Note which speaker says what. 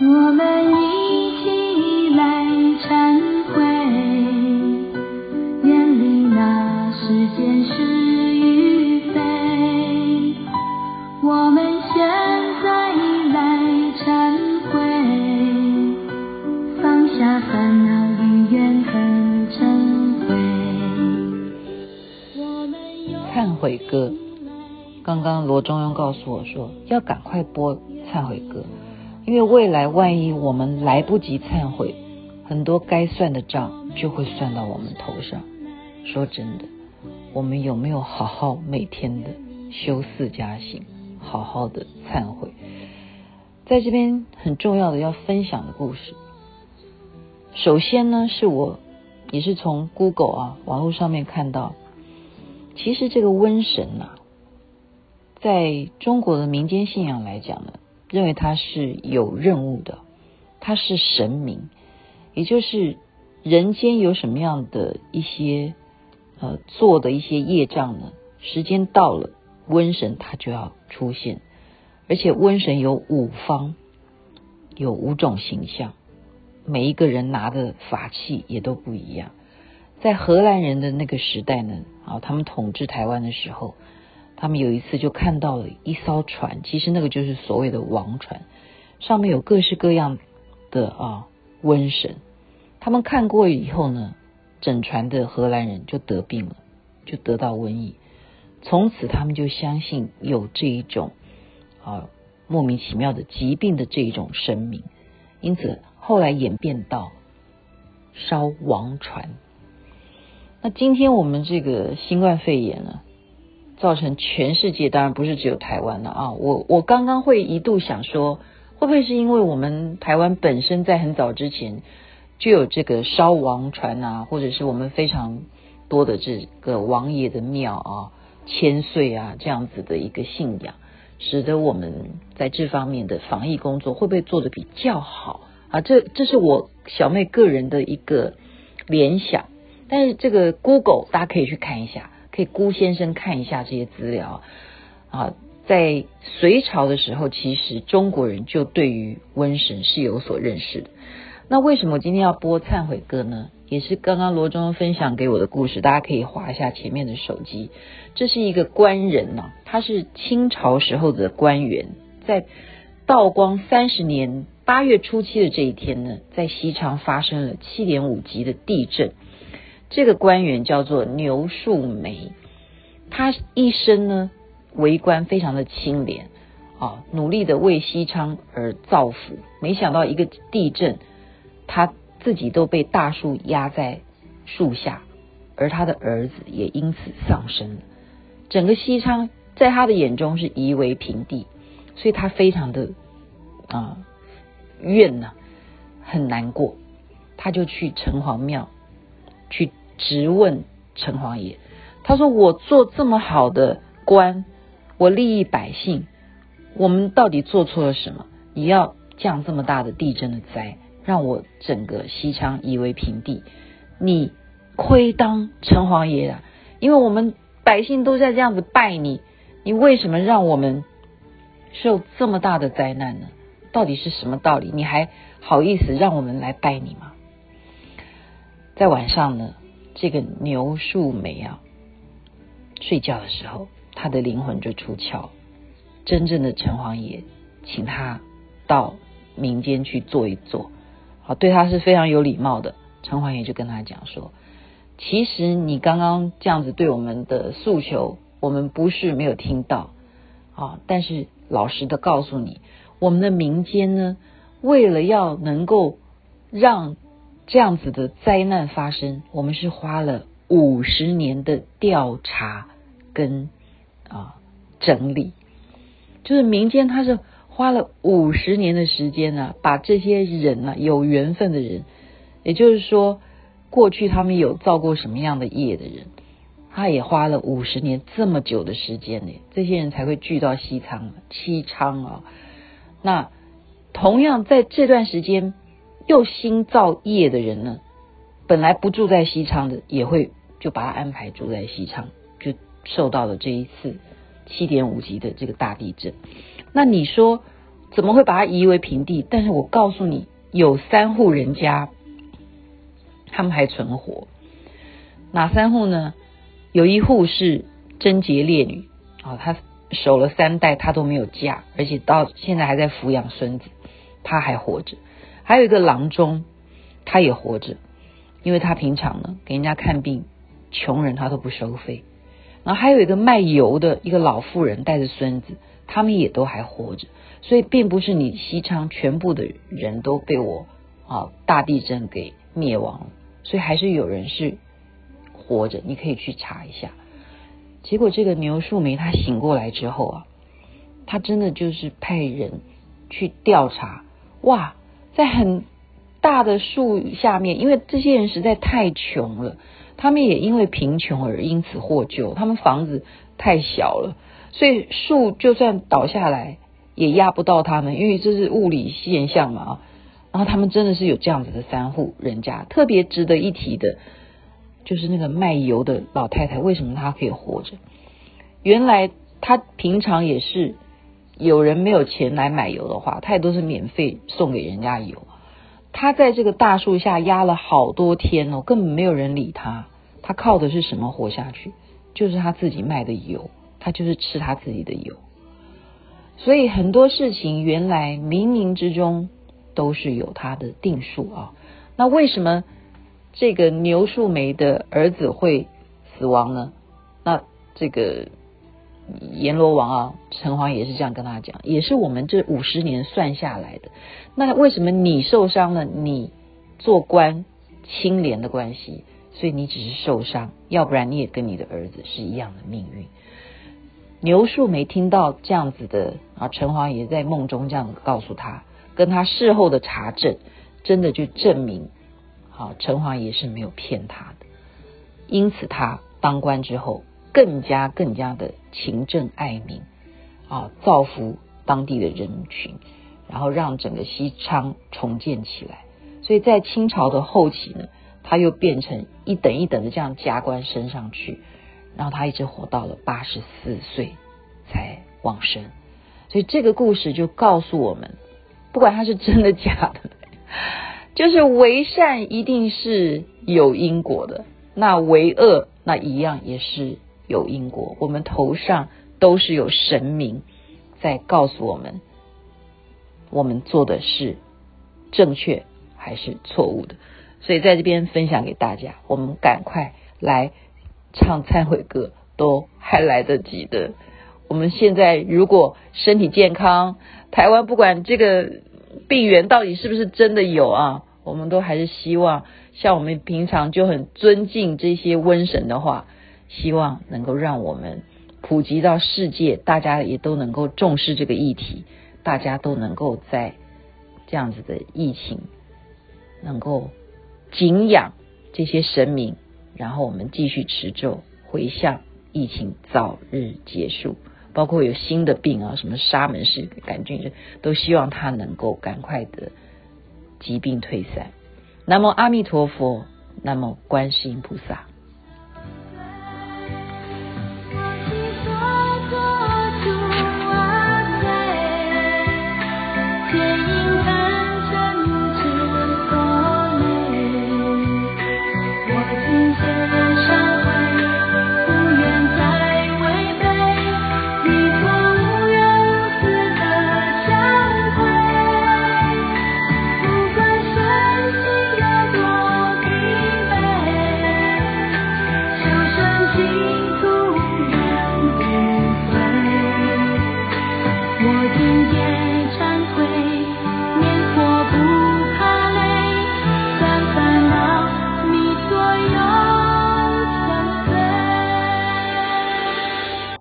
Speaker 1: 我们一起来忏悔，远离那世间是与非。我们现在来忏悔，放下烦恼与怨恨成灰。
Speaker 2: 忏悔歌，刚刚罗中庸告诉我说，要赶快播忏悔歌。因为未来万一我们来不及忏悔，很多该算的账就会算到我们头上。说真的，我们有没有好好每天的修四加行，好好的忏悔？在这边很重要的要分享的故事，首先呢，是我也是从 Google 啊网络上面看到，其实这个瘟神呐、在中国的民间信仰来讲呢。认为他是有任务的，他是神明，也就是人间有什么样的一些呃做的一些业障呢？时间到了，瘟神他就要出现，而且瘟神有五方，有五种形象，每一个人拿的法器也都不一样。在荷兰人的那个时代呢，啊，他们统治台湾的时候。他们有一次就看到了一艘船，其实那个就是所谓的王船，上面有各式各样的啊瘟神。他们看过以后呢，整船的荷兰人就得病了，就得到瘟疫。从此他们就相信有这一种啊莫名其妙的疾病的这一种神明，因此后来演变到烧王船。那今天我们这个新冠肺炎呢？造成全世界，当然不是只有台湾了啊！我我刚刚会一度想说，会不会是因为我们台湾本身在很早之前就有这个烧王船啊，或者是我们非常多的这个王爷的庙啊、千岁啊这样子的一个信仰，使得我们在这方面的防疫工作会不会做得比较好啊？这这是我小妹个人的一个联想，但是这个 Google 大家可以去看一下。可以辜先生看一下这些资料啊，在隋朝的时候，其实中国人就对于瘟神是有所认识的。那为什么我今天要播忏悔歌呢？也是刚刚罗中分享给我的故事，大家可以划一下前面的手机。这是一个官人呐、啊，他是清朝时候的官员，在道光三十年八月初七的这一天呢，在西昌发生了七点五级的地震。这个官员叫做牛树梅，他一生呢为官非常的清廉啊，努力的为西昌而造福。没想到一个地震，他自己都被大树压在树下，而他的儿子也因此丧生了。整个西昌在他的眼中是夷为平地，所以他非常的啊怨呐、很难过。他就去城隍庙去。直问城隍爷，他说：“我做这么好的官，我利益百姓，我们到底做错了什么？你要降这么大的地震的灾，让我整个西昌夷为平地？你亏当城隍爷啊！因为我们百姓都在这样子拜你，你为什么让我们受这么大的灾难呢？到底是什么道理？你还好意思让我们来拜你吗？”在晚上呢。这个牛树梅啊，睡觉的时候，他的灵魂就出窍。真正的城隍爷请他到民间去坐一坐，好，对他是非常有礼貌的。城隍爷就跟他讲说：“其实你刚刚这样子对我们的诉求，我们不是没有听到啊，但是老实的告诉你，我们的民间呢，为了要能够让。”这样子的灾难发生，我们是花了五十年的调查跟啊整理，就是民间他是花了五十年的时间呢、啊，把这些人呢、啊、有缘分的人，也就是说过去他们有造过什么样的业的人，他也花了五十年这么久的时间呢，这些人才会聚到西昌西昌啊。那同样在这段时间。又新造业的人呢，本来不住在西昌的，也会就把他安排住在西昌，就受到了这一次七点五级的这个大地震。那你说怎么会把它夷为平地？但是我告诉你，有三户人家，他们还存活。哪三户呢？有一户是贞洁烈女啊，她守了三代，她都没有嫁，而且到现在还在抚养孙子，她还活着。还有一个郎中，他也活着，因为他平常呢给人家看病，穷人他都不收费。然后还有一个卖油的一个老妇人带着孙子，他们也都还活着。所以并不是你西昌全部的人都被我啊大地震给灭亡了，所以还是有人是活着，你可以去查一下。结果这个牛树梅他醒过来之后啊，他真的就是派人去调查，哇！在很大的树下面，因为这些人实在太穷了，他们也因为贫穷而因此获救。他们房子太小了，所以树就算倒下来也压不到他们，因为这是物理现象嘛。然后他们真的是有这样子的三户人家，特别值得一提的，就是那个卖油的老太太，为什么她可以活着？原来她平常也是。有人没有钱来买油的话，他也都是免费送给人家油。他在这个大树下压了好多天哦，根本没有人理他。他靠的是什么活下去？就是他自己卖的油，他就是吃他自己的油。所以很多事情原来冥冥之中都是有他的定数啊。那为什么这个牛树梅的儿子会死亡呢？那这个。阎罗王啊，城隍也是这样跟他讲，也是我们这五十年算下来的。那为什么你受伤了？你做官清廉的关系，所以你只是受伤，要不然你也跟你的儿子是一样的命运。牛树没听到这样子的啊，城隍爷在梦中这样告诉他，跟他事后的查证，真的就证明，好，城隍爷是没有骗他的。因此他当官之后。更加更加的勤政爱民啊，造福当地的人群，然后让整个西昌重建起来。所以在清朝的后期呢，他又变成一等一等的这样加官升上去，然后他一直活到了八十四岁才往生。所以这个故事就告诉我们，不管他是真的假的，就是为善一定是有因果的，那为恶那一样也是。有因果，我们头上都是有神明在告诉我们，我们做的是正确还是错误的。所以在这边分享给大家，我们赶快来唱忏悔歌，都还来得及的。我们现在如果身体健康，台湾不管这个病源到底是不是真的有啊，我们都还是希望像我们平常就很尊敬这些瘟神的话。希望能够让我们普及到世界，大家也都能够重视这个议题，大家都能够在这样子的疫情能够敬仰这些神明，然后我们继续持咒回向，疫情早日结束。包括有新的病啊，什么沙门氏杆菌，都希望它能够赶快的疾病退散。南无阿弥陀佛，南无观世音菩
Speaker 1: 萨。